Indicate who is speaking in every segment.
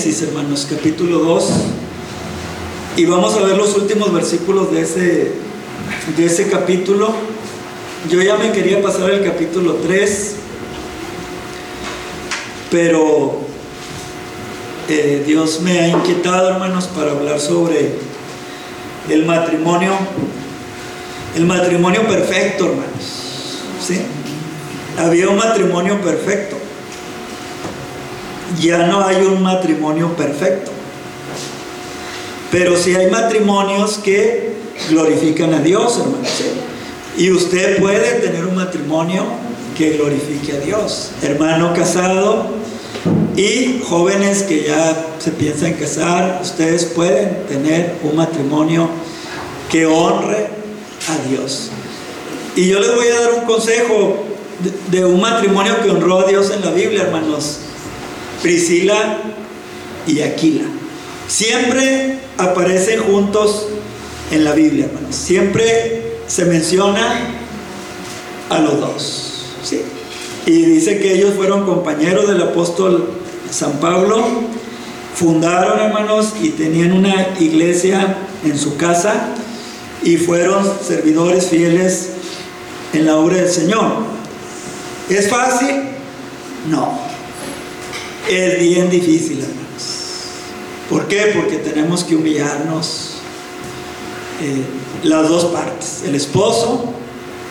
Speaker 1: Génesis, hermanos, capítulo 2. Y vamos a ver los últimos versículos de ese, de ese capítulo. Yo ya me quería pasar el capítulo 3, pero eh, Dios me ha inquietado, hermanos, para hablar sobre el matrimonio, el matrimonio perfecto, hermanos. Había un matrimonio perfecto. Ya no hay un matrimonio perfecto. Pero sí hay matrimonios que glorifican a Dios, hermanos. Y usted puede tener un matrimonio que glorifique a Dios. Hermano casado, y jóvenes que ya se piensan casar, ustedes pueden tener un matrimonio que honre a Dios. Y yo les voy a dar un consejo de, un matrimonio que honró a Dios en la Biblia, hermanos. Priscila y Aquila. Siempre aparecen juntos en la Biblia, hermanos. Siempre se menciona a los dos. ¿sí? Y dice que ellos fueron compañeros del apóstol San Pablo. Fundaron, hermanos, y tenían una iglesia en su casa y fueron servidores fieles en la obra del Señor. ¿Es fácil? No. Es bien difícil, hermanos. ¿Por qué? Porque tenemos que humillarnos eh, las dos partes, el esposo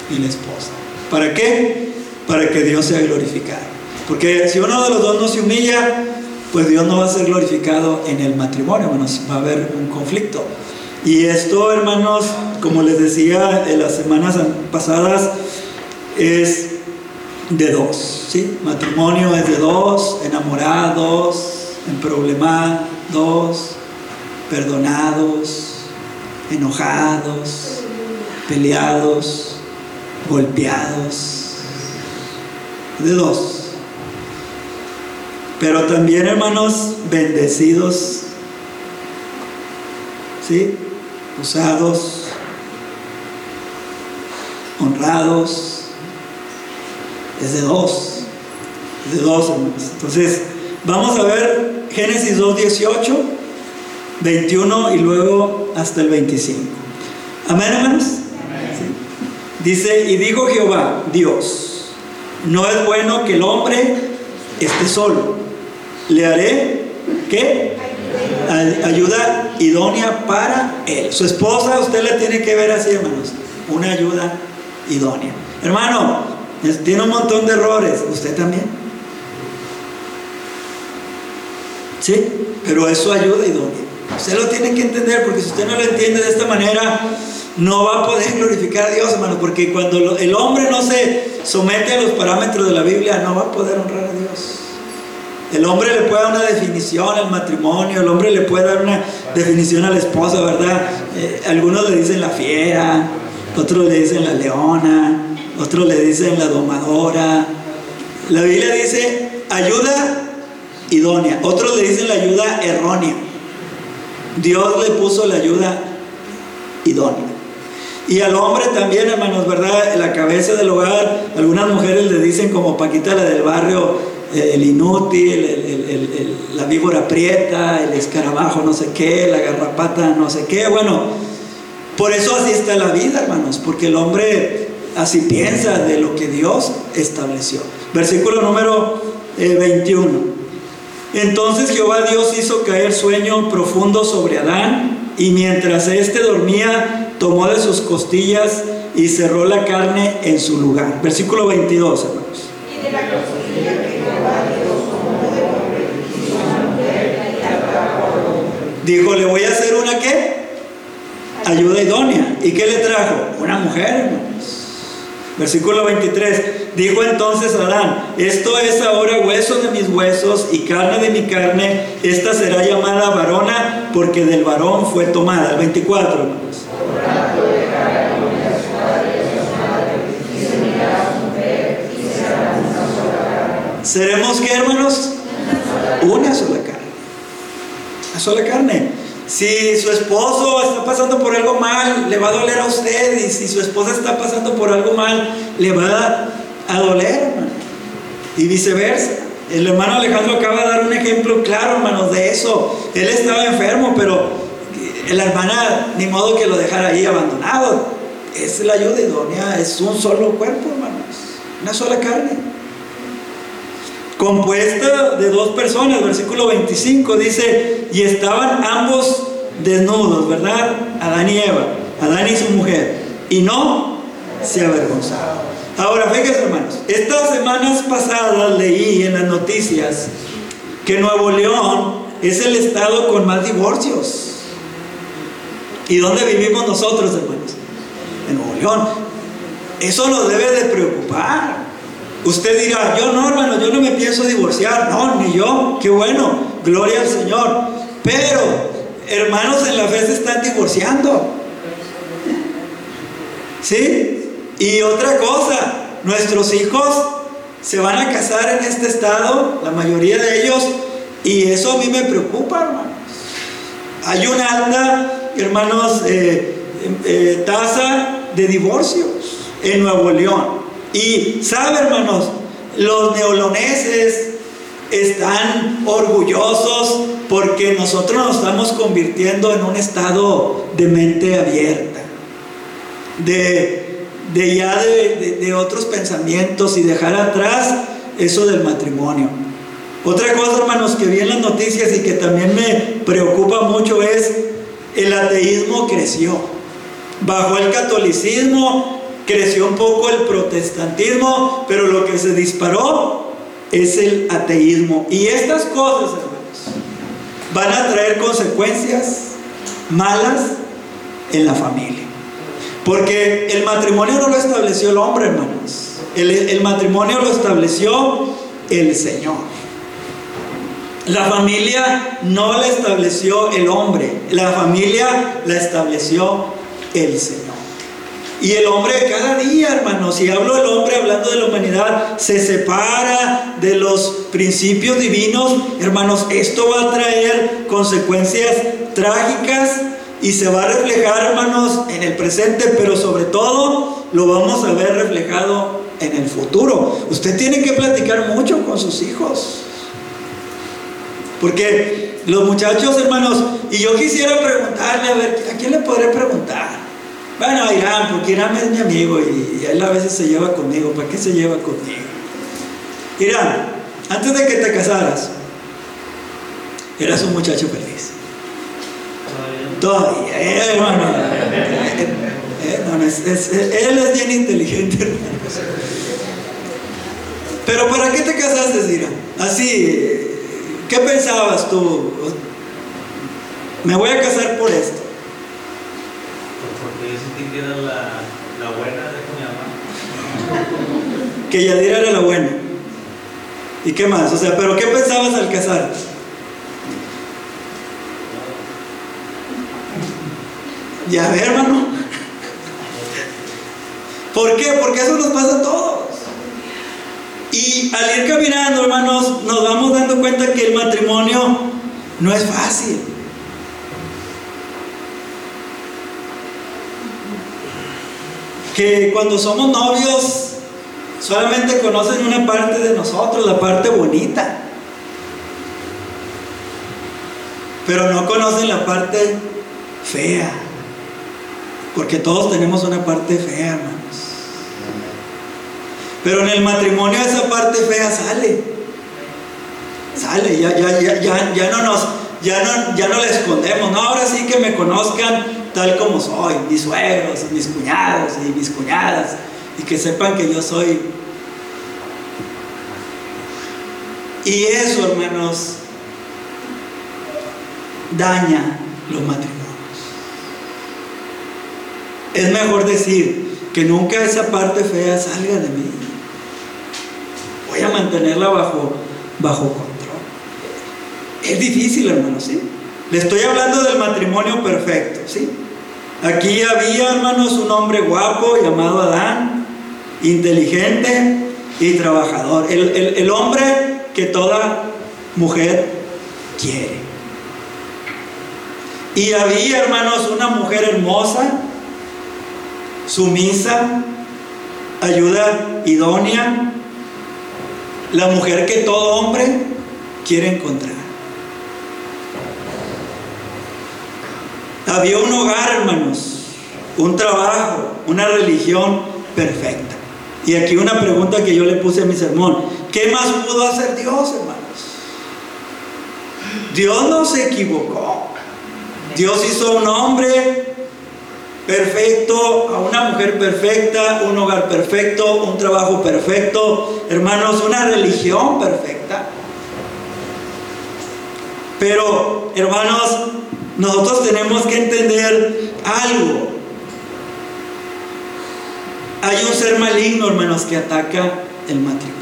Speaker 1: y la esposa. ¿Para qué? para que Dios sea glorificado. Porque si uno de los dos no se humilla, pues Dios no va a ser glorificado en el matrimonio, hermanos, va a haber un conflicto. Y esto, hermanos, como les decía en las semanas pasadas, es de dos, ¿sí? Matrimonio es de dos, enamorados, en problemados, perdonados, enojados, peleados, golpeados de dos. Pero también, hermanos, bendecidos, ¿sí? Usados, honrados, es de dos, es de dos, hermanos. Entonces, vamos a ver Génesis 2, 18, 21 y luego hasta el 25. Amén, hermanos. Dice, y dijo Jehová, Dios, no es bueno que el hombre esté solo. Le haré, ¿qué? Ayuda idónea para él. Su esposa, usted la tiene que ver así, hermanos. Una ayuda idónea. Hermano, tiene un montón de errores. ¿Usted también? ¿Sí? Pero es su ayuda idónea. Usted lo tiene que entender porque si usted no lo entiende de esta manera, no va a poder glorificar a Dios, hermano, porque cuando el hombre no se somete a los parámetros de la Biblia, no va a poder honrar a Dios. El hombre le puede dar una definición al matrimonio, el hombre le puede dar una definición a la esposa, ¿verdad? Eh, algunos le dicen la fiera, otros le dicen la leona, otros le dicen la domadora. La Biblia dice ayuda idónea, otros le dicen la ayuda errónea. Dios le puso la ayuda idónea. Y al hombre también, hermanos, ¿verdad? La cabeza del hogar, algunas mujeres le dicen como Paquita la del barrio, eh, el inútil, la víbora prieta, el escarabajo no sé qué, la garrapata no sé qué. Bueno, por eso así está la vida, hermanos, porque el hombre así piensa de lo que Dios estableció. Versículo número 21. Eh, Entonces Jehová Dios hizo caer sueño profundo sobre Adán y mientras éste dormía, tomó de sus costillas y cerró la carne en su lugar. Versículo 22, hermanos. Y de la Dijo, le voy a hacer una qué? Ayuda idónea. ¿Y qué le trajo? Una mujer, hermanos. Versículo 23. Dijo entonces Adán, esto es ahora hueso de mis huesos y carne de mi carne, esta será llamada varona porque del varón fue tomada. El 24, hermanos. ¿Seremos qué, hermanos? Una sola carne. Una sola carne. Si su esposo está pasando por algo mal, le va a doler a usted. Y si su esposa está pasando por algo mal, le va a doler, hermano. Y viceversa. El hermano Alejandro acaba de dar un ejemplo claro, hermanos, de eso. Él estaba enfermo, pero la hermana, ni modo que lo dejara ahí abandonado. Es la ayuda idónea, es un solo cuerpo, hermanos, una sola carne. Compuesta de dos personas, versículo 25 dice, y estaban ambos desnudos, ¿verdad? Adán y Eva, Adán y su mujer, y no se avergonzaban. Ahora, fíjense hermanos, estas semanas pasadas leí en las noticias que Nuevo León es el estado con más divorcios. ¿Y dónde vivimos nosotros, hermanos? En Nuevo León. Eso nos debe de preocupar. Usted dirá, yo no, hermano, yo no me pienso divorciar. No, ni yo. Qué bueno, gloria al Señor. Pero, hermanos en la fe se están divorciando. ¿Sí? Y otra cosa, nuestros hijos se van a casar en este estado, la mayoría de ellos, y eso a mí me preocupa, hermanos. Hay una alta, hermanos, eh, eh, tasa de divorcios en Nuevo León. Y sabe, hermanos, los neoloneses están orgullosos porque nosotros nos estamos convirtiendo en un estado de mente abierta, de, ya de, de, otros pensamientos y dejar atrás eso del matrimonio. Otra cosa, hermanos, que vi en las noticias y que también me preocupa mucho es el ateísmo creció. Bajo el catolicismo creció un poco el protestantismo, pero lo que se disparó es el ateísmo. Y estas cosas, hermanos, van a traer consecuencias malas en la familia. Porque el matrimonio no lo estableció el hombre, hermanos. El, matrimonio lo estableció el Señor. La familia no la estableció el hombre, la familia la estableció el Señor. Y el hombre cada día, hermanos, y hablo del hombre hablando de la humanidad, se separa de los principios divinos. Hermanos, esto va a traer consecuencias trágicas y se va a reflejar, hermanos, en el presente, pero sobre todo lo vamos a ver reflejado en el futuro. Usted tiene que platicar mucho con sus hijos. Porque los muchachos, hermanos, y yo quisiera preguntarle, a ver, ¿a quién le podré preguntar? Bueno, Irán, porque Irán es mi amigo y, él a veces se lleva conmigo. ¿Para qué se lleva conmigo? Irán, antes de que te casaras, eras un muchacho feliz. Todavía, eh, hermano. Eh, eh, él es bien inteligente, hermano. Pero ¿para qué te casaste, Irán? Así, ¿qué pensabas tú? Me voy a casar por esto
Speaker 2: que era la, la buena de mi mamá.
Speaker 1: Que Yadira era la buena. ¿Y qué más? O sea, ¿pero qué pensabas al casarte? Ya ver, hermano. ¿Por qué? Porque eso nos pasa a todos. Y al ir caminando, hermanos, nos vamos dando cuenta que el matrimonio no es fácil. Que cuando somos novios solamente conocen una parte de nosotros, la parte bonita. Pero no conocen la parte fea. Porque todos tenemos una parte fea, hermanos. Pero en el matrimonio esa parte fea sale. Sale, ya, ya, ya, ya, no nos, ya no, ya no la escondemos. No, ahora sí que me conozcan tal como soy, mis suegros, mis cuñados y mis cuñadas, y que sepan que yo soy. Y eso, hermanos, daña los matrimonios. Es mejor decir que nunca esa parte fea salga de mí. Voy a mantenerla bajo, bajo control. Es difícil, hermanos, ¿sí? Le estoy hablando del matrimonio perfecto, ¿sí? Aquí había, hermanos, un hombre guapo llamado Adán, inteligente y trabajador. El, el hombre que toda mujer quiere. Y había, hermanos, una mujer hermosa, sumisa, ayuda idónea, la mujer que todo hombre quiere encontrar. Había un hogar, hermanos, un trabajo, una religión perfecta. Y aquí una pregunta que yo le puse a mi sermón. ¿Qué más pudo hacer Dios, hermanos? Dios no se equivocó. Dios hizo un hombre perfecto, a una mujer perfecta, un hogar perfecto, un trabajo perfecto, hermanos, una religión perfecta. Pero, hermanos, nosotros tenemos que entender algo. Hay un ser maligno, hermanos, que ataca el matrimonio.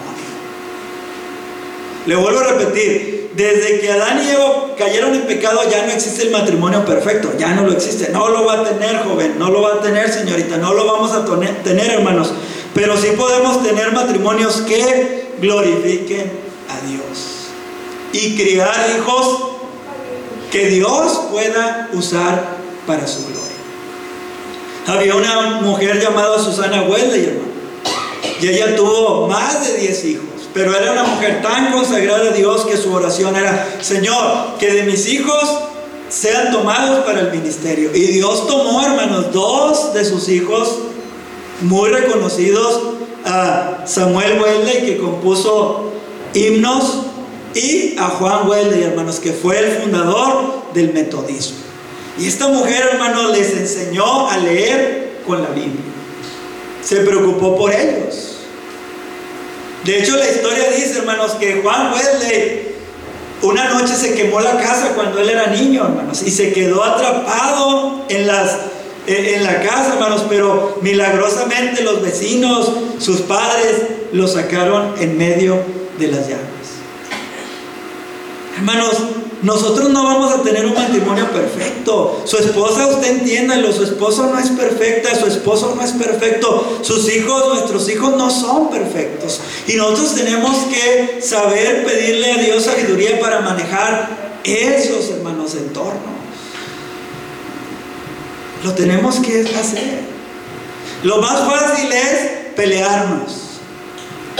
Speaker 1: Le vuelvo a repetir, desde que Adán y Eva cayeron en pecado ya no existe el matrimonio perfecto, ya no lo existe, no lo va a tener joven, no lo va a tener señorita, no lo vamos a tener hermanos, pero sí podemos tener matrimonios que glorifiquen a Dios y criar hijos que Dios pueda usar para su gloria. Había una mujer llamada Susana Wesley, hermano, y ella tuvo más de 10 hijos. Pero era una mujer tan consagrada a Dios que su oración era, Señor, que de mis hijos sean tomados para el ministerio. Y Dios tomó, hermanos, dos de sus hijos muy reconocidos, a Samuel Wesley, que compuso himnos, y a Juan Wesley, hermanos, que fue el fundador del metodismo. Y esta mujer, hermanos, les enseñó a leer con la Biblia. Se preocupó por ellos. De hecho, la historia dice, hermanos, que Juan Wesley una noche se quemó la casa cuando él era niño, hermanos, y se quedó atrapado en, las, eh, en la casa, hermanos, pero milagrosamente los vecinos, sus padres, lo sacaron en medio de las llamas. Hermanos, nosotros no vamos a tener un matrimonio perfecto. Su esposa, usted entiéndalo, su esposo no es perfecta, su esposo no es perfecto. Sus hijos, nuestros hijos no son perfectos. Y nosotros tenemos que saber pedirle a Dios sabiduría para manejar esos, hermanos, entornos. Lo tenemos que hacer. Lo más fácil es pelearnos.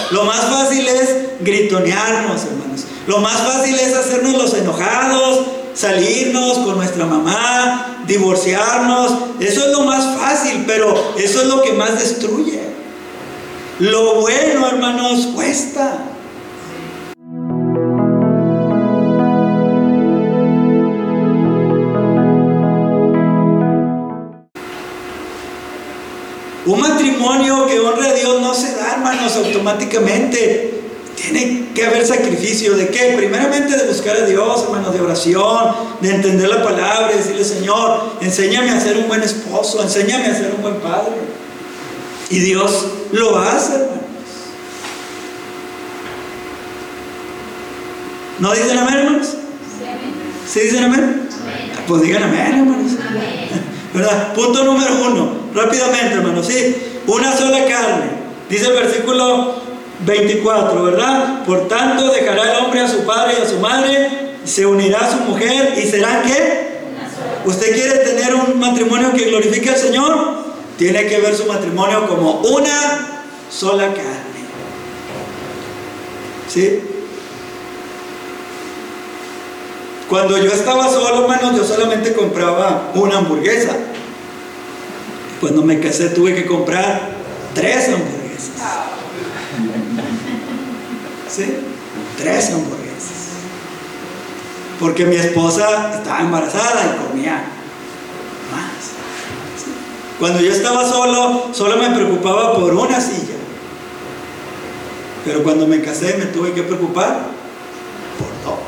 Speaker 1: Lo más fácil es gritonearnos, hermanos. Lo más fácil es hacernos los enojados, salirnos con nuestra mamá, divorciarnos. Eso es lo más fácil, pero eso es lo que más destruye. Lo bueno, hermanos, cuesta. Un matrimonio que honre a Dios no se da, hermanos, automáticamente. Tiene que haber sacrificio. ¿De qué? Primeramente de buscar a Dios, hermanos, de oración, de entender la palabra y decirle, Señor, enséñame a ser un buen esposo, enséñame a ser un buen padre. Y Dios lo hace, hermanos. ¿No dicen amén, hermanos? ¿Sí dicen amén? Pues digan amén, hermanos. ¿Verdad? Punto número uno, rápidamente, hermanos. Sí, una sola carne. Dice el versículo 24, ¿verdad? Por tanto, dejará el hombre a su padre y a su madre, se unirá a su mujer y serán qué? ¿Usted quiere tener un matrimonio que glorifique al Señor? Tiene que ver su matrimonio como una sola carne. ¿Sí? Cuando yo estaba solo, hermanos, yo solamente compraba una hamburguesa. Cuando me casé tuve que comprar tres hamburguesas. ¿Sí? Tres hamburguesas. Porque mi esposa estaba embarazada y comía más. Cuando yo estaba solo, solo me preocupaba por una silla. Pero cuando me casé me tuve que preocupar por dos.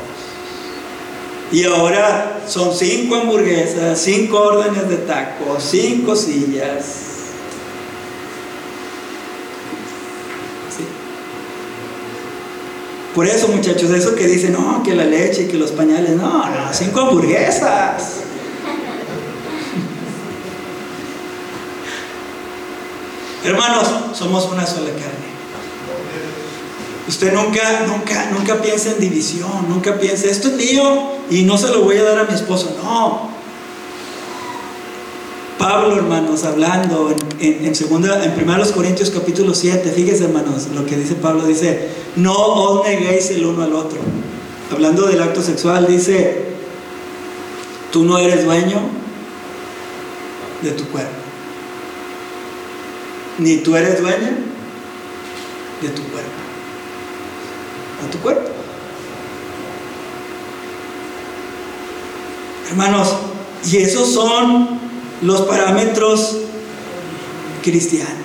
Speaker 1: Y ahora son cinco hamburguesas, cinco órdenes de tacos, cinco sillas. Por eso, muchachos, eso que dicen, no, que la leche, que los pañales, no, no, cinco hamburguesas. Hermanos, somos una sola carne. Usted nunca, nunca, nunca piensa en división, nunca piensa, esto es mío y no se lo voy a dar a mi esposo. No. Pablo, hermanos, hablando en, en, segunda, en 1 Corintios capítulo 7, fíjense, hermanos, lo que dice Pablo, dice, no os neguéis el uno al otro. Hablando del acto sexual, dice, tú no eres dueño de tu cuerpo. Ni tú eres dueño de tu cuerpo. De tu cuerpo. Hermanos, y esos son los parámetros cristianos.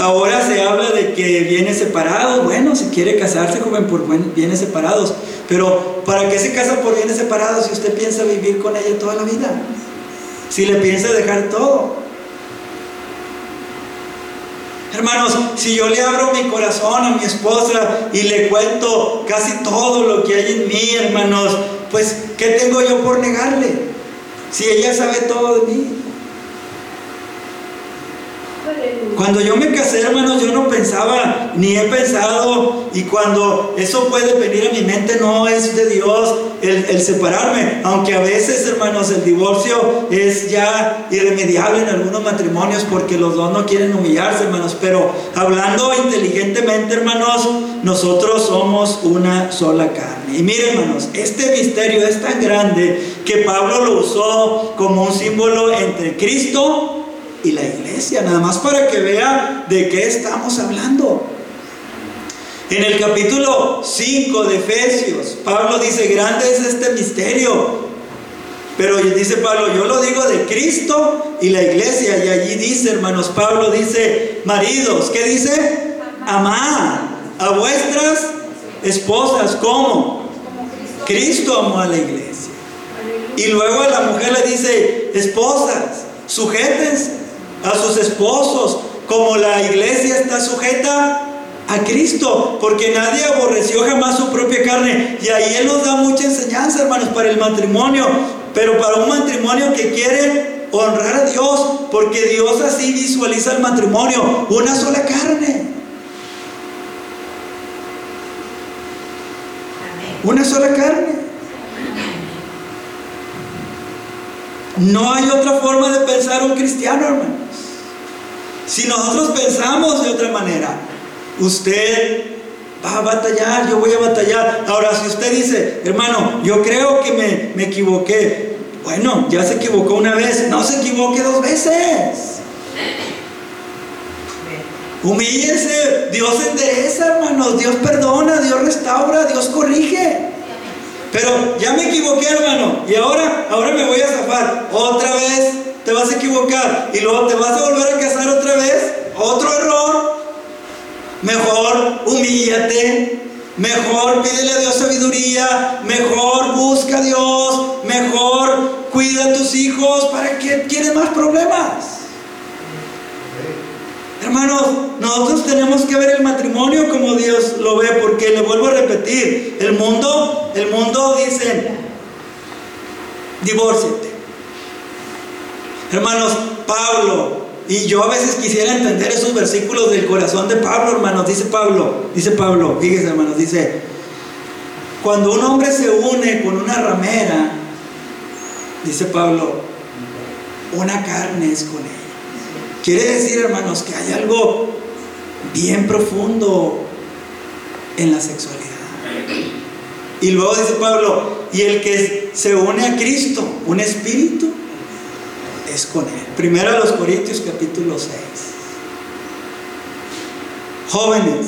Speaker 1: Ahora se habla de que viene separado. Bueno, si quiere casarse, joven, por bienes separados. Pero ¿para qué se casa por bienes separados si usted piensa vivir con ella toda la vida? Si le piensa dejar todo. Hermanos, si yo le abro mi corazón a mi esposa y le cuento casi todo lo que hay en mí, hermanos, pues ¿qué tengo yo por negarle? Si ella sabe todo de mí. Cuando yo me casé, hermanos, yo no pensaba, ni he pensado, y cuando eso puede venir a mi mente, no es de Dios el, separarme, aunque a veces, hermanos, el divorcio es ya irremediable en algunos matrimonios porque los dos no quieren humillarse, hermanos, pero hablando inteligentemente, hermanos, nosotros somos una sola carne. Y miren, hermanos, este misterio es tan grande que Pablo lo usó como un símbolo entre Cristo y la iglesia, nada más para que vea de qué estamos hablando. En el capítulo 5 de Efesios, Pablo dice, grande es este misterio. Pero dice Pablo, yo lo digo de Cristo y la iglesia. Y allí dice, hermanos, Pablo dice, maridos, ¿qué dice? Amad a vuestras esposas. ¿Cómo? Cristo amó a la iglesia. Y luego a la mujer le dice, esposas, sujétense a sus esposos, como la iglesia está sujeta a Cristo, porque nadie aborreció jamás su propia carne. Y ahí Él nos da mucha enseñanza, hermanos, para el matrimonio, pero para un matrimonio que quiere honrar a Dios, porque Dios así visualiza el matrimonio, una sola carne. Una sola carne. No hay otra forma de pensar un cristiano, hermano. Si nosotros pensamos de otra manera, usted va a batallar, yo voy a batallar. Ahora, si usted dice, hermano, yo creo que me, me equivoqué, bueno, ya se equivocó una vez, no se equivoque dos veces. Humíllese, Dios endereza, hermanos, Dios perdona, Dios restaura. Pero ya me equivoqué, hermano, y ahora, ahora me voy a zafar. Otra vez te vas a equivocar. Y luego te vas a volver a casar otra vez, otro error. Mejor humíllate, mejor pídele a Dios sabiduría, mejor busca a Dios, mejor cuida a tus hijos, ¿para que quieres más problemas? Hermanos, nosotros tenemos que ver el matrimonio como Dios lo ve, porque le vuelvo a repetir, el mundo, el mundo dice, divórciate. Hermanos, Pablo, y yo a veces quisiera entender esos versículos del corazón de Pablo, hermanos, dice Pablo, dice Pablo, fíjese hermanos, dice, cuando un hombre se une con una ramera, dice Pablo, una carne es con ella. Quiere decir, hermanos, que hay algo bien profundo en la sexualidad. Y luego dice Pablo, y el que se une a Cristo, un espíritu, es con Él. Primero a los Corintios capítulo 6. Jóvenes,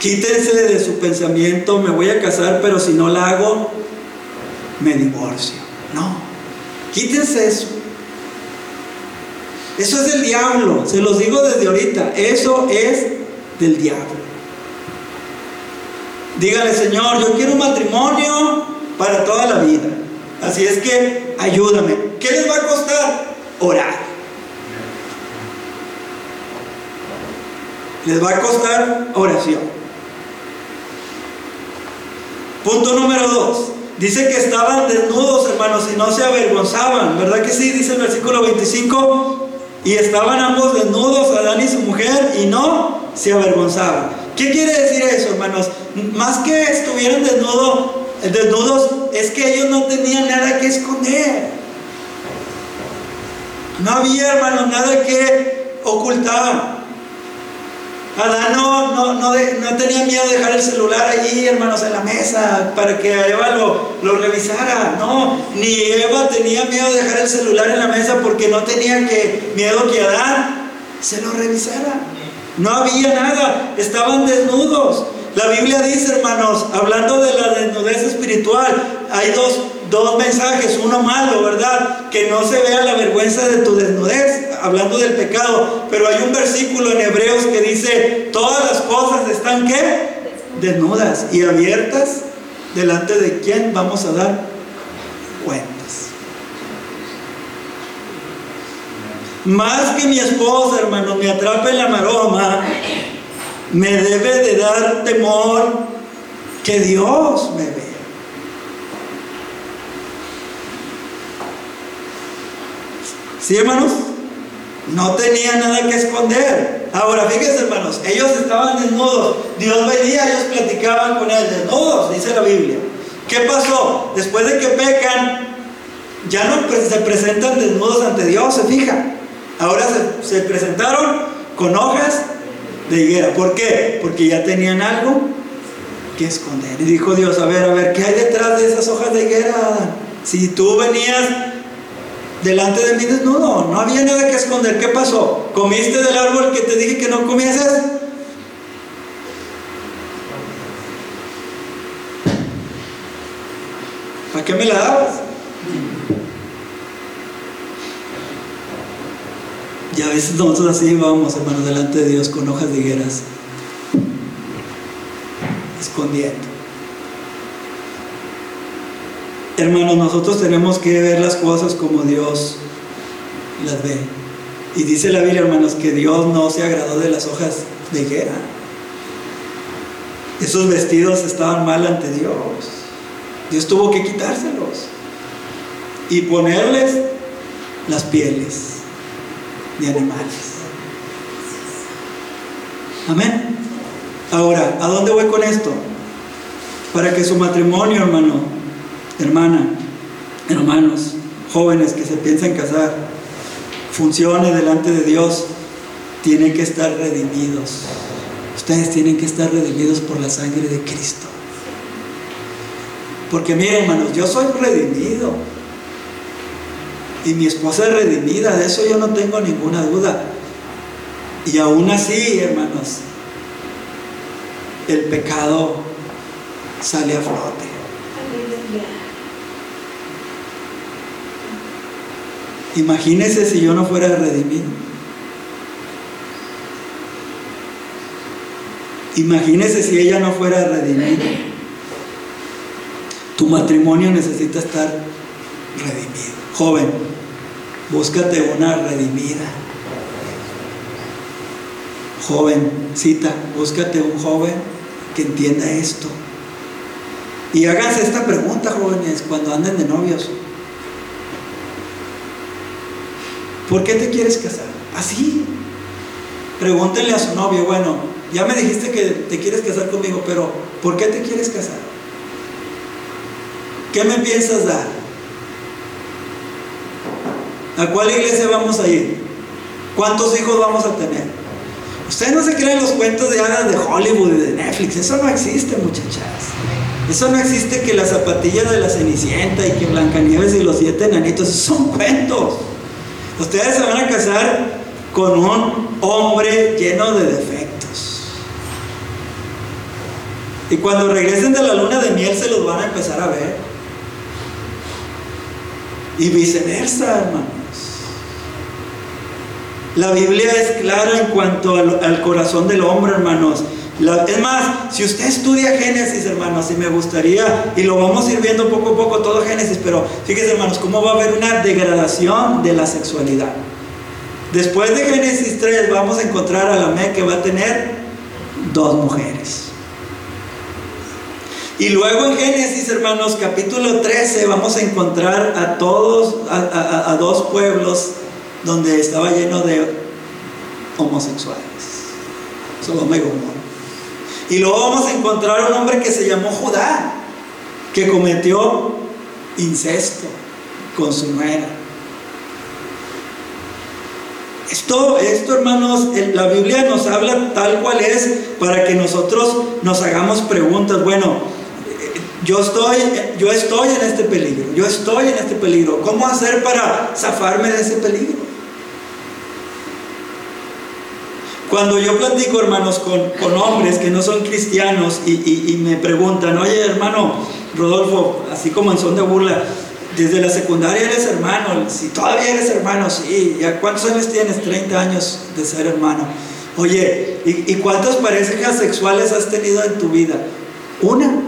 Speaker 1: quítense de su pensamiento, me voy a casar, pero si no la hago, me divorcio. No, quítense eso. Eso es del diablo, se los digo desde ahorita, eso es del diablo. Dígale, Señor, yo quiero un matrimonio para toda la vida. Así es que ayúdame. ¿Qué les va a costar? Orar. Les va a costar oración. Punto número dos. Dice que estaban desnudos, hermanos, y no se avergonzaban. ¿Verdad que sí? Dice el versículo 25. Y estaban ambos desnudos, Adán y su mujer, y no se avergonzaban. ¿Qué quiere decir eso, hermanos? Más que estuvieran desnudos, desnudos es que ellos no tenían nada que esconder. No había, hermanos, nada que ocultar. Adán no, no, no, no, tenía miedo de dejar el celular allí, hermanos, en la mesa para que Eva lo, lo, revisara. No, ni Eva tenía miedo de dejar el celular en la mesa porque no tenía que, miedo que Adán se lo revisara. No había nada, estaban desnudos. La Biblia dice, hermanos, hablando de la desnudez espiritual, hay dos, dos mensajes, uno malo, ¿verdad? Que no se vea la vergüenza de tu desnudez, hablando del pecado, pero hay un versículo en Hebreos que dice, todas las cosas están qué? Desnudas y abiertas, delante de quién vamos a dar cuentas. Más que mi esposa, hermano, me atrape en la maroma, me debe de dar temor que Dios me vea. ¿Sí, hermanos? No tenía nada que esconder. Ahora, fíjense, hermanos, ellos estaban desnudos. Dios venía, ellos platicaban con él, desnudos, dice la Biblia. ¿Qué pasó? Después de que pecan, ya no se presentan desnudos ante Dios, se fijan. Ahora se, se presentaron con hojas de higuera. ¿Por qué? Porque ya tenían algo que esconder. Y dijo Dios, a ver, a ver, ¿qué hay detrás de esas hojas de higuera, Si tú venías delante de mí desnudo, no había nada que esconder. ¿Qué pasó? ¿Comiste del árbol que te dije que no comieses? ¿Para qué me la dabas? Y a veces nosotros así vamos, hermanos, delante de Dios con hojas de escondiendo. Hermanos, nosotros tenemos que ver las cosas como Dios las ve. Y dice la Biblia, hermanos, que Dios no se agradó de las hojas de higuera. Esos vestidos estaban mal ante Dios. Dios tuvo que quitárselos y ponerles las pieles de animales. Amén. Ahora, ¿a dónde voy con esto? Para que su matrimonio, hermano, hermana, hermanos, jóvenes que se piensan casar, funcione delante de Dios, tienen que estar redimidos. Ustedes tienen que estar redimidos por la sangre de Cristo. Porque miren, hermanos, yo soy redimido. Y mi esposa es redimida, de eso yo no tengo ninguna duda. Y aún así, hermanos, el pecado sale a flote. Imagínese si yo no fuera redimido. Imagínese si ella no fuera redimida. Tu matrimonio necesita estar redimido. Joven, búscate una redimida. Joven, cita, búscate un joven que entienda esto. Y háganse esta pregunta, jóvenes, cuando anden de novios. ¿Por qué te quieres casar? Así. Pregúntenle a su novio, bueno, ya me dijiste que te quieres casar conmigo, pero ¿por qué te quieres casar? ¿Qué me piensas dar? ¿A cuál iglesia vamos a ir? ¿Cuántos hijos vamos a tener? Ustedes no se creen los cuentos de hadas de Hollywood y de Netflix. Eso no existe, muchachas. Eso no existe que la zapatilla de la Cenicienta y que Blancanieves y los siete enanitos. son cuentos. Ustedes se van a casar con un hombre lleno de defectos. Y cuando regresen de la luna de miel se los van a empezar a ver. Y viceversa, hermanos. La Biblia es clara en cuanto al, corazón del hombre, hermanos. Es más, si usted estudia Génesis, hermanos, y me gustaría, y lo vamos a ir viendo poco a poco todo Génesis, pero fíjense, hermanos, cómo va a haber una degradación de la sexualidad. Después de Génesis 3 vamos a encontrar a la Me que va a tener dos mujeres. Y luego en Génesis, hermanos, capítulo 13, vamos a encontrar a todos, a, dos pueblos donde estaba lleno de homosexuales. Sodoma y Gomorra. Y luego vamos a encontrar a un hombre que se llamó Judá, que cometió incesto con su nuera. Esto, esto hermanos, la Biblia nos habla tal cual es para que nosotros nos hagamos preguntas. Bueno, yo estoy, yo estoy en este peligro, yo estoy en este peligro. ¿Cómo hacer para zafarme de ese peligro? Cuando yo platico, hermanos, con, hombres que no son cristianos y, me preguntan, oye, hermano Rodolfo, así como en son de burla, desde la secundaria eres hermano, si todavía eres hermano, sí, ¿ya cuántos años tienes? 30 años de ser hermano. Oye, ¿y, y cuántas parejas sexuales has tenido en tu vida? Una.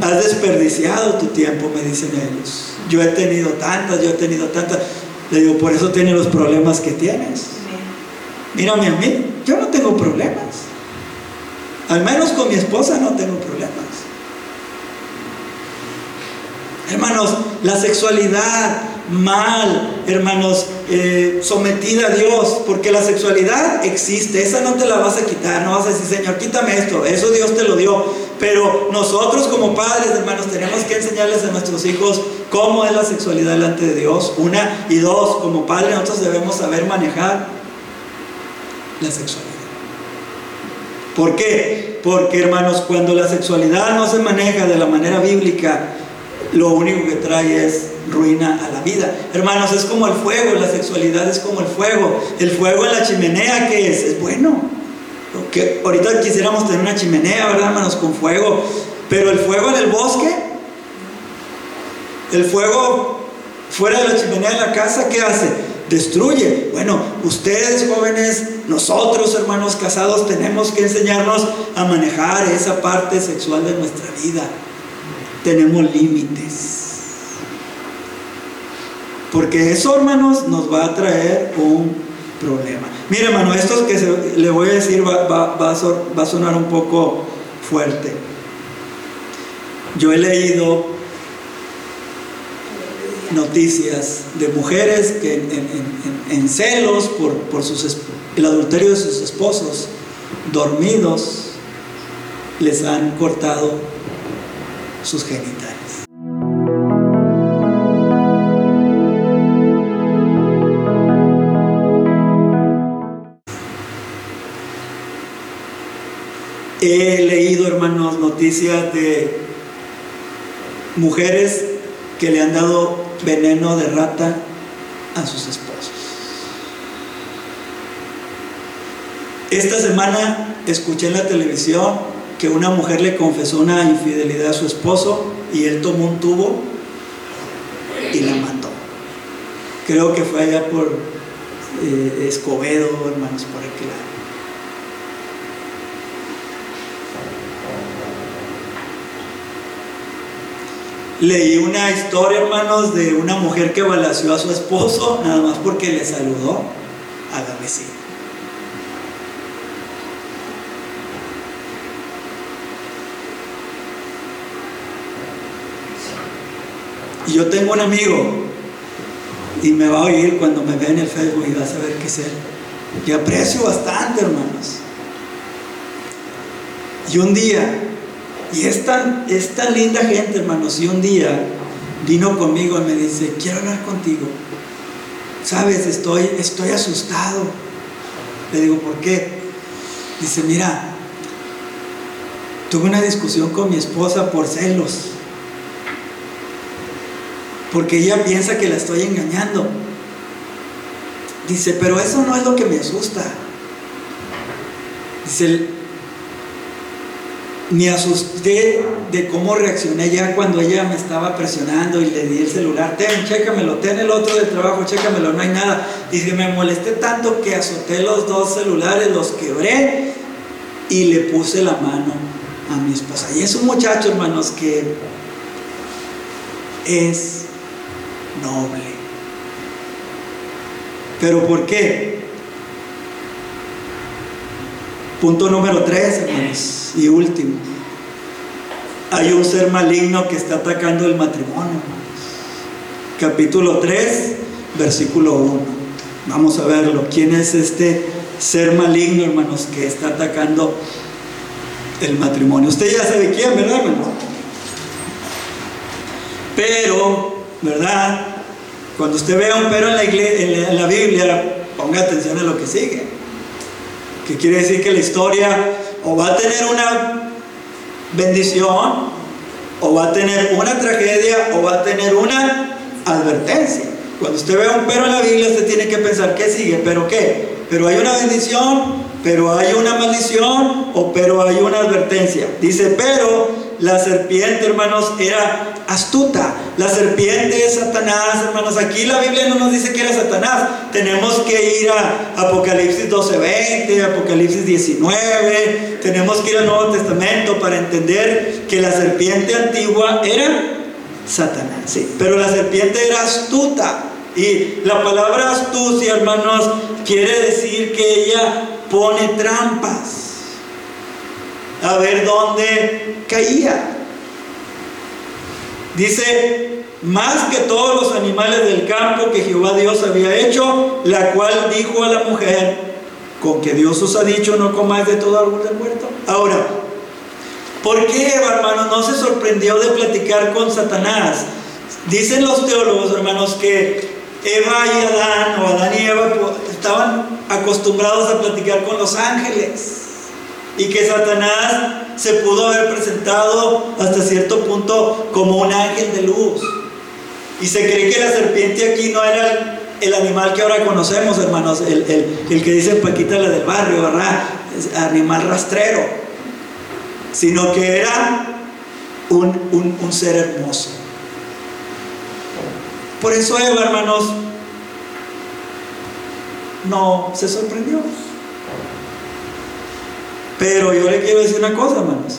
Speaker 1: Has desperdiciado tu tiempo, me dicen ellos. Yo he tenido tantas, yo he tenido tantas. Le digo, por eso tienes los problemas que tienes. Mírame a mí, yo no tengo problemas. Al menos con mi esposa no tengo problemas. Hermanos, la sexualidad mal, hermanos, eh, sometida a Dios, porque la sexualidad existe, esa no te la vas a quitar, no vas a decir, Señor, quítame esto, eso Dios te lo dio, pero nosotros como padres, hermanos, tenemos que enseñarles a nuestros hijos cómo es la sexualidad delante de Dios, una y dos, como padres nosotros debemos saber manejar la sexualidad. ¿Por qué? Porque hermanos, cuando la sexualidad no se maneja de la manera bíblica, lo único que trae es ruina a la vida. Hermanos, es como el fuego, la sexualidad es como el fuego. El fuego en la chimenea, ¿qué es? Es bueno. Ahorita quisiéramos tener una chimenea, ¿verdad, hermanos? Con fuego. Pero el fuego en el bosque, el fuego fuera de la chimenea de la casa, ¿qué hace? Destruye. Bueno, ustedes jóvenes, nosotros hermanos casados, tenemos que enseñarnos a manejar esa parte sexual de nuestra vida tenemos límites. Porque eso, hermanos, nos va a traer un problema. Mire, hermano, esto que le voy a decir va, a sonar un poco fuerte. Yo he leído noticias de mujeres que en, celos por, por sus, el adulterio de sus esposos, dormidos, les han cortado sus genitales. He leído, hermanos, noticias de mujeres que le han dado veneno de rata a sus esposos. Esta semana escuché en la televisión que una mujer le confesó una infidelidad a su esposo y él tomó un tubo y la mató. Creo que fue allá por eh, Escobedo, hermanos, por aquel lado. Leí una historia, hermanos, de una mujer que balació a su esposo nada más porque le saludó a la vecina. Y yo tengo un amigo y me va a oír cuando me vea en el Facebook y va a saber qué es él. Que aprecio bastante, hermanos. Y un día, y es tan, es tan linda gente, hermanos, y un día vino conmigo y me dice, quiero hablar contigo. Sabes, estoy, estoy asustado. Le digo, ¿por qué? Dice, mira, tuve una discusión con mi esposa por celos porque ella piensa que la estoy engañando. Dice, pero eso no es lo que me asusta. Dice, me asusté de cómo reaccioné ya cuando ella me estaba presionando y le di el celular, ten, chécamelo, ten el otro del trabajo, chécamelo, no hay nada. Dice, me molesté tanto que azoté los dos celulares, los quebré y le puse la mano a mi esposa. Y es un muchacho, hermanos, que es noble. ¿Pero por qué? Punto número tres, hermanos, y último. Hay un ser maligno que está atacando el matrimonio. Capítulo 3, versículo 1. Vamos a verlo. ¿Quién es este ser maligno, hermanos, que está atacando el matrimonio? Usted ya sabe quién, ¿verdad, hermano? Pero ¿verdad? Cuando usted vea un pero en la, en la Biblia, ponga atención a lo que sigue. Que quiere decir que la historia o va a tener una bendición, o va a tener una tragedia, o va a tener una advertencia. Cuando usted vea un pero en la Biblia, usted tiene que pensar, ¿qué sigue? ¿Pero qué? ¿Pero hay una bendición? ¿Pero hay una maldición? ¿O pero hay una advertencia? Dice, pero la serpiente, hermanos, era astuta. La serpiente es Satanás, hermanos. Aquí la Biblia no nos dice que era Satanás. Tenemos que ir a Apocalipsis 12:20, Apocalipsis 19. Tenemos que ir al Nuevo Testamento para entender que la serpiente antigua era Satanás. Sí, pero la serpiente era astuta. Y la palabra astucia, hermanos, quiere decir que ella pone trampas a ver dónde caía. Dice, más que todos los animales del campo que Jehová Dios había hecho, la cual dijo a la mujer, con que Dios os ha dicho, no comáis de todo árbol del huerto. Ahora, ¿por qué Eva, hermano, no se sorprendió de platicar con Satanás? Dicen los teólogos, hermanos, que Eva y Adán, o Adán y Eva, estaban acostumbrados a platicar con los ángeles y que Satanás se pudo haber presentado hasta cierto punto como un ángel de luz. Y se cree que la serpiente aquí no era el, animal que ahora conocemos, hermanos, el, que dice Paquita la del barrio, ¿verdad? animal rastrero, sino que era un, un ser hermoso. Por eso Eva, hermanos, no se sorprendió. Pero yo le quiero decir una cosa, hermanos.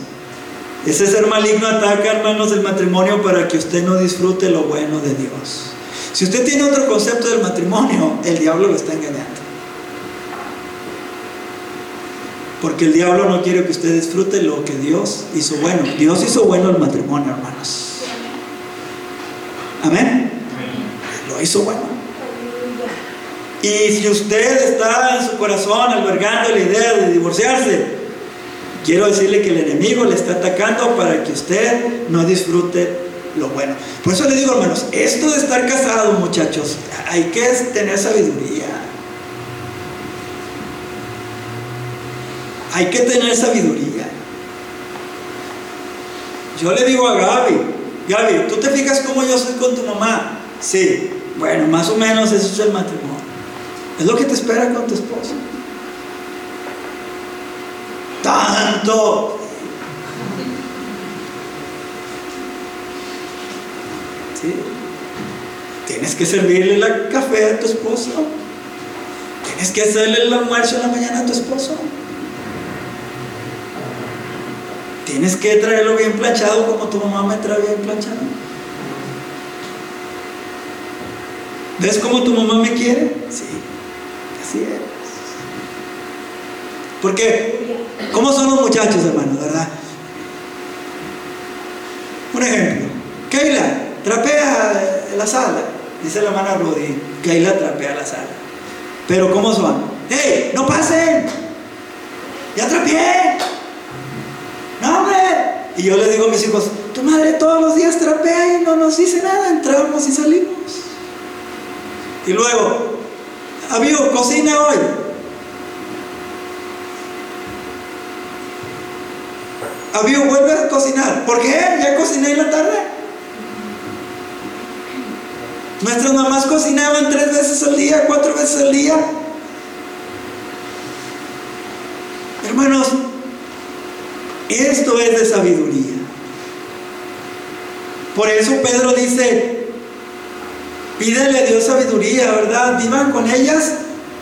Speaker 1: Ese ser maligno ataca, hermanos, el matrimonio para que usted no disfrute lo bueno de Dios. Si usted tiene otro concepto del matrimonio, el diablo lo está engañando. Porque el diablo no quiere que usted disfrute lo que Dios hizo bueno. Dios hizo bueno el matrimonio, hermanos. Amén. Lo hizo bueno. Y si usted está en su corazón albergando la idea de divorciarse, Quiero decirle que el enemigo le está atacando para que usted no disfrute lo bueno. Por eso le digo, hermanos, esto de estar casado, muchachos, hay que tener sabiduría. Hay que tener sabiduría. Yo le digo a Gaby, Gaby, ¿tú te fijas cómo yo soy con tu mamá? Sí, bueno, más o menos eso es el matrimonio. Es lo que te espera con tu esposo tanto. Tienes que servirle el café a tu esposo. Tienes que hacerle el almuerzo en la mañana a tu esposo. Tienes que traerlo bien planchado como tu mamá me trae bien planchado. ¿Ves cómo tu mamá me quiere? Sí, así es. Porque, ¿cómo son los muchachos, hermano, verdad? Un ejemplo. Keila, trapea la sala. Dice la hermana Rudy. Keila trapea la sala. Pero, ¿cómo son? ¡Hey! ¡No pasen! ¡Ya trapeé! ¡No, hombre! Y yo le digo a mis hijos, tu madre todos los días trapea y no nos dice nada, entramos y salimos. Y luego, amigo, cocina hoy. Avión, vuelve a cocinar. ¿Por qué? Ya cociné en la tarde. Nuestras mamás cocinaban tres veces al día, cuatro veces al día. Hermanos, esto es de sabiduría. Por eso Pedro dice, pídele a Dios sabiduría, ¿verdad? Vivan con ellas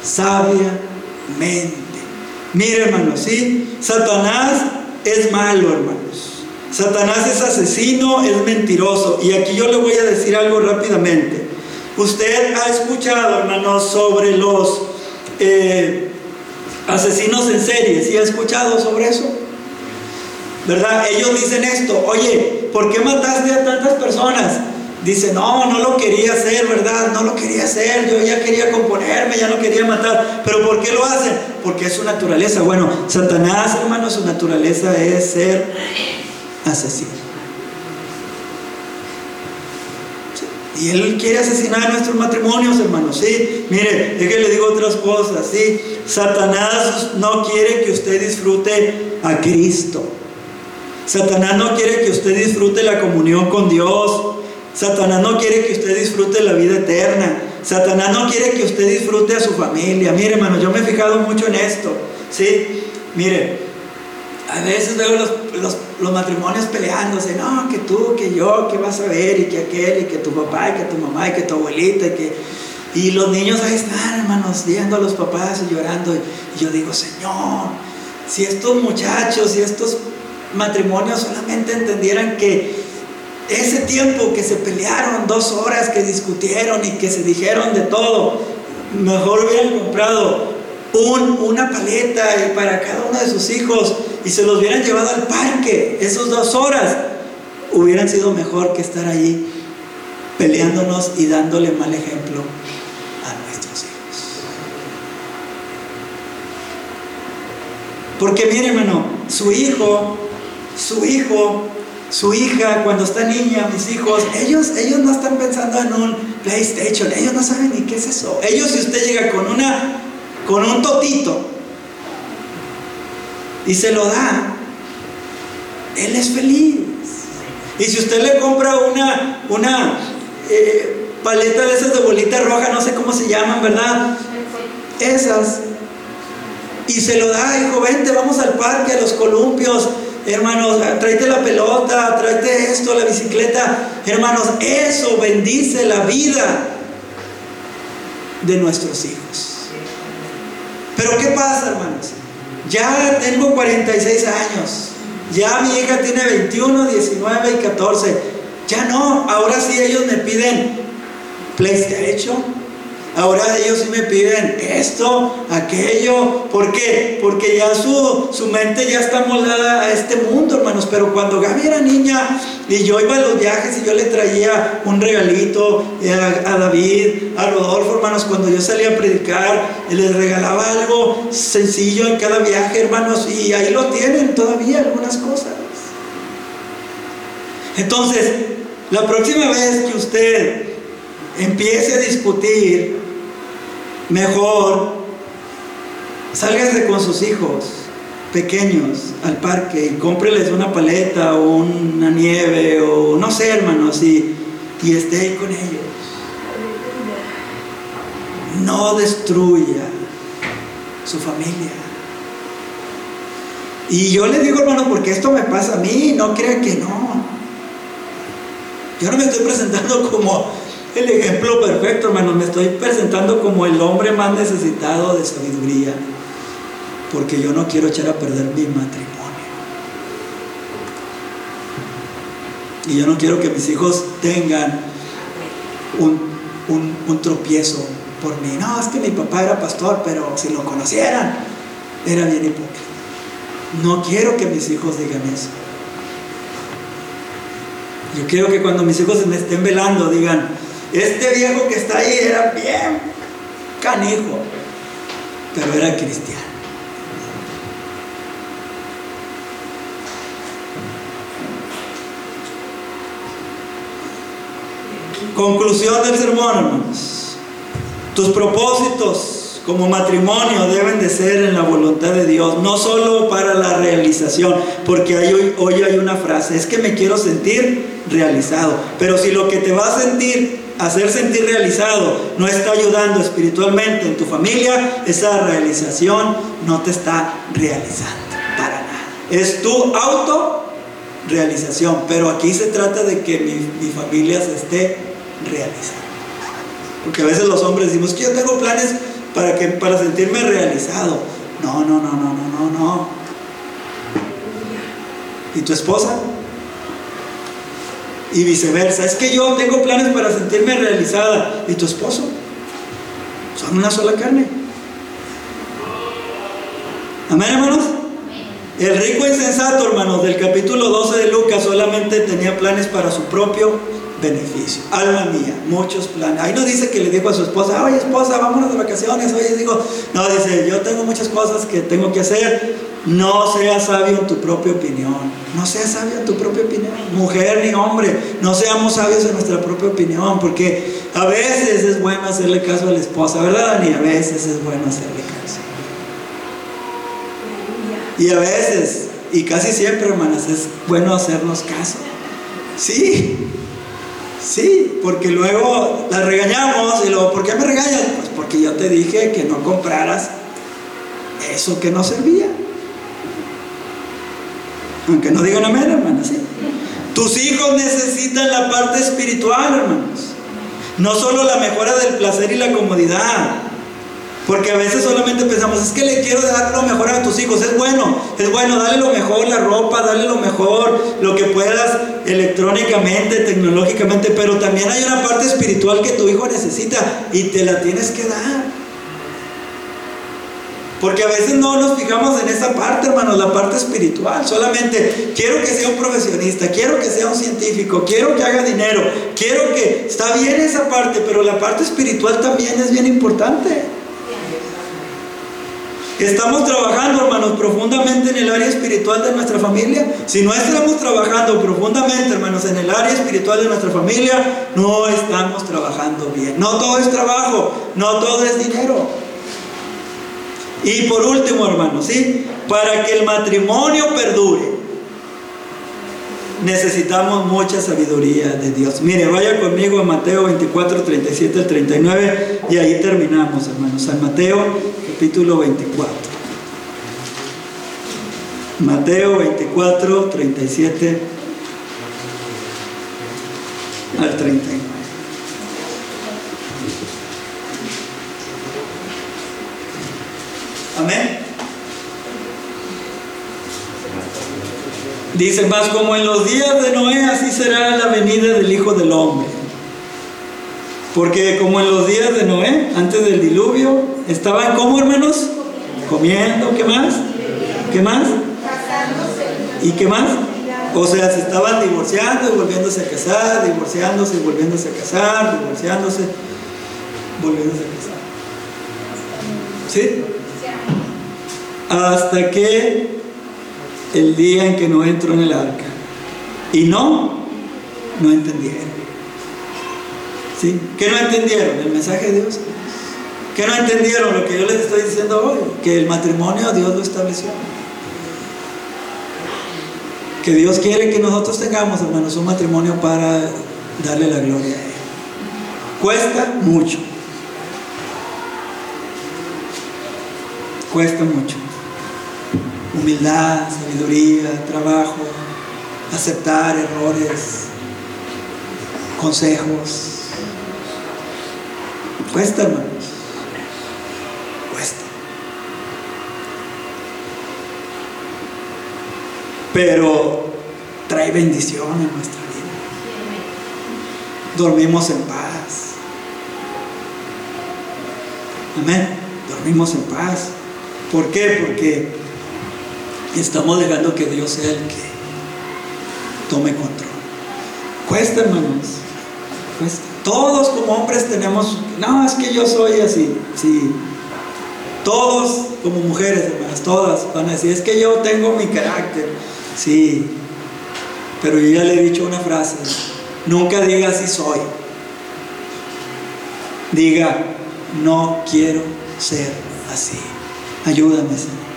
Speaker 1: sabiamente. Mire, hermanos, ¿sí? Satanás es malo, hermanos. Satanás es asesino, es mentiroso. Y aquí yo le voy a decir algo rápidamente. Usted ha escuchado, hermanos, sobre los eh, asesinos en serie. ¿Sí ha escuchado sobre eso? ¿Verdad? Ellos dicen esto, oye, ¿por qué mataste a tantas personas? Dice, no, no lo quería hacer, ¿verdad? No lo quería hacer, yo ya quería componerme, ya no quería matar. ¿Pero por qué lo hacen? Porque es su naturaleza. Bueno, Satanás, hermano, su naturaleza es ser asesino. Y Él quiere asesinar nuestros matrimonios, hermanos. Sí, mire, es que le digo otras cosas. Sí, Satanás no quiere que usted disfrute a Cristo. Satanás no quiere que usted disfrute la comunión con Dios. Satanás no quiere que usted disfrute la vida eterna. Satanás no quiere que usted disfrute a su familia. Mire, hermano, yo me he fijado mucho en esto. Sí, mire, a veces veo los, matrimonios peleándose, no, que tú, que yo, que vas a ver, y que aquel, y que tu papá, y que tu mamá, y que tu abuelita, y que... Y los niños ahí están, hermanos, viendo a los papás y llorando. Y yo digo, Señor, si estos muchachos y estos matrimonios solamente entendieran que ese tiempo que se pelearon, dos horas que discutieron y que se dijeron de todo, mejor hubieran comprado una paleta para cada uno de sus hijos y se los hubieran llevado al parque, esas dos horas, hubieran sido mejor que estar allí peleándonos y dándole mal ejemplo a nuestros hijos. Porque mire hermano, su hijo, su hijo, su hija, cuando está niña, mis hijos, ellos, ellos no están pensando en un PlayStation, ellos no saben ni qué es eso. Ellos si usted llega con una con un totito y se lo da, él es feliz. Y si usted le compra una, una eh, paleta de esas de bolita roja, no sé cómo se llaman, ¿verdad? Esas. Y se lo da, hijo, vente, vamos al parque, a los columpios. Hermanos, tráete la pelota, tráete esto, la bicicleta. Hermanos, eso bendice la vida de nuestros hijos. Pero ¿qué pasa, hermanos? Ya tengo 46 años. Ya mi hija tiene 21, 19 y 14. Ya no, ahora sí ellos me piden PlayStation, Ahora ellos sí me piden esto, aquello. ¿Por qué? Porque ya su, su mente ya está moldada a este mundo, hermanos. Pero cuando Gaby era niña y yo iba a los viajes y yo le traía un regalito eh, a, David, a Rodolfo, hermanos, cuando yo salía a predicar, les regalaba algo sencillo en cada viaje, hermanos. Y ahí lo tienen todavía algunas cosas. Entonces, la próxima vez que usted empiece a discutir Mejor sálgase con sus hijos pequeños al parque y cómpreles una paleta o una nieve o no sé, hermanos, y, y esté ahí con ellos. No destruya su familia. Y yo le digo, hermano, porque esto me pasa a mí, no crean que no. Yo no me estoy presentando como el ejemplo perfecto, hermano. Me estoy presentando como el hombre más necesitado de sabiduría, porque yo no quiero echar a perder mi matrimonio. Y yo no quiero que mis hijos tengan un, un tropiezo por mí. No, es que mi papá era pastor, pero si lo conocieran, era bien hipócrita. No quiero que mis hijos digan eso. Yo quiero que cuando mis hijos me estén velando digan, este viejo que está ahí era bien canijo, pero era cristiano. Conclusión del sermón, hermanos. Tus propósitos como matrimonio deben de ser en la voluntad de Dios, no solo para la realización, porque hoy, hoy hay una frase, es que me quiero sentir realizado, pero si lo que te va a sentir hacer sentir realizado no está ayudando espiritualmente en tu familia, esa realización no te está realizando para nada. Es tu auto realización, pero aquí se trata de que mi, familia se esté realizando. Porque a veces los hombres decimos que yo tengo planes para, que, para sentirme realizado. No, no, no, no, no, no, no. ¿Y tu esposa? Y viceversa. Es que yo tengo planes para sentirme realizada. ¿Y tu esposo? Son una sola carne. Amén, hermanos. El rico insensato, hermanos, del capítulo 12 de Lucas solamente tenía planes para su propio beneficio. Alma mía, muchos planes. Ahí no dice que le dijo a su esposa, oye esposa, vámonos de vacaciones. Oye, digo, no, dice, yo tengo muchas cosas que tengo que hacer. No seas sabio en tu propia opinión. No seas sabio en tu propia opinión. Mujer ni hombre, no seamos sabios en nuestra propia opinión, porque a veces es bueno hacerle caso a la esposa, ¿verdad, Dani? A veces es bueno hacerle caso. Y a veces, y casi siempre, hermanas, es bueno hacernos caso. Sí, sí, porque luego la regañamos y luego, ¿por qué me regañas? Pues porque yo te dije que no compraras eso que no servía. Aunque no digan amén, hermanas, ¿sí? Tus hijos necesitan la parte espiritual, hermanos. No solo la mejora del placer y la comodidad. Porque a veces solamente pensamos, es que le quiero dar lo mejor a tus hijos. Es bueno, es bueno, dale lo mejor, la ropa, dale lo mejor, lo que puedas electrónicamente, tecnológicamente. Pero también hay una parte espiritual que tu hijo necesita y te la tienes que dar. Porque a veces no nos fijamos en esa parte, hermanos, la parte espiritual. Solamente quiero que sea un profesionista, quiero que sea un científico, quiero que haga dinero, quiero que... Está bien esa parte, pero la parte espiritual también es bien importante. Estamos trabajando, hermanos, profundamente en el área espiritual de nuestra familia. Si no estamos trabajando profundamente, hermanos, en el área espiritual de nuestra familia, no estamos trabajando bien. No todo es trabajo, no todo es dinero. Y por último, hermanos, ¿sí? Para que el matrimonio perdure, necesitamos mucha sabiduría de Dios. Mire, vaya conmigo a Mateo 24, 37 al 39 y ahí terminamos, hermanos. San Mateo capítulo 24. Mateo 24, 37 al 39. Amén. Dice más como en los días de Noé, así será la venida del Hijo del Hombre. Porque como en los días de Noé, antes del diluvio, estaban como hermanos, comiendo, ¿qué más? ¿Qué más? ¿Y qué más? O sea, se estaban divorciando y volviéndose a casar, divorciándose y volviéndose a casar, divorciándose, volviéndose a casar. ¿Sí? Hasta que el día en que no entró en el arca. Y no, no entendieron. ¿Sí? ¿Qué no entendieron? El mensaje de Dios. ¿Qué no entendieron lo que yo les estoy diciendo hoy? Que el matrimonio Dios lo estableció. Que Dios quiere que nosotros tengamos, hermanos, un matrimonio para darle la gloria a Él. Cuesta mucho. Cuesta mucho humildad, sabiduría, trabajo, aceptar errores, consejos. Cuesta, hermanos. Cuesta. Pero trae bendición en nuestra vida. Dormimos en paz. Amén. Dormimos en paz. ¿Por qué? Porque estamos dejando que Dios sea el que tome control. Cuesta, hermanos. Cuesta. Todos como hombres tenemos, no, es que yo soy así, sí. Todos como mujeres, hermanas, todas van a decir, es que yo tengo mi carácter, sí. Pero yo ya le he dicho una frase, nunca diga así soy. Diga, no quiero ser así. Ayúdame, Señor.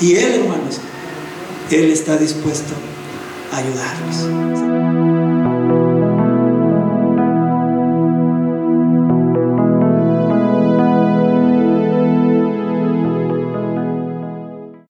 Speaker 1: Y Él, hermanos, Él está dispuesto a ayudarnos.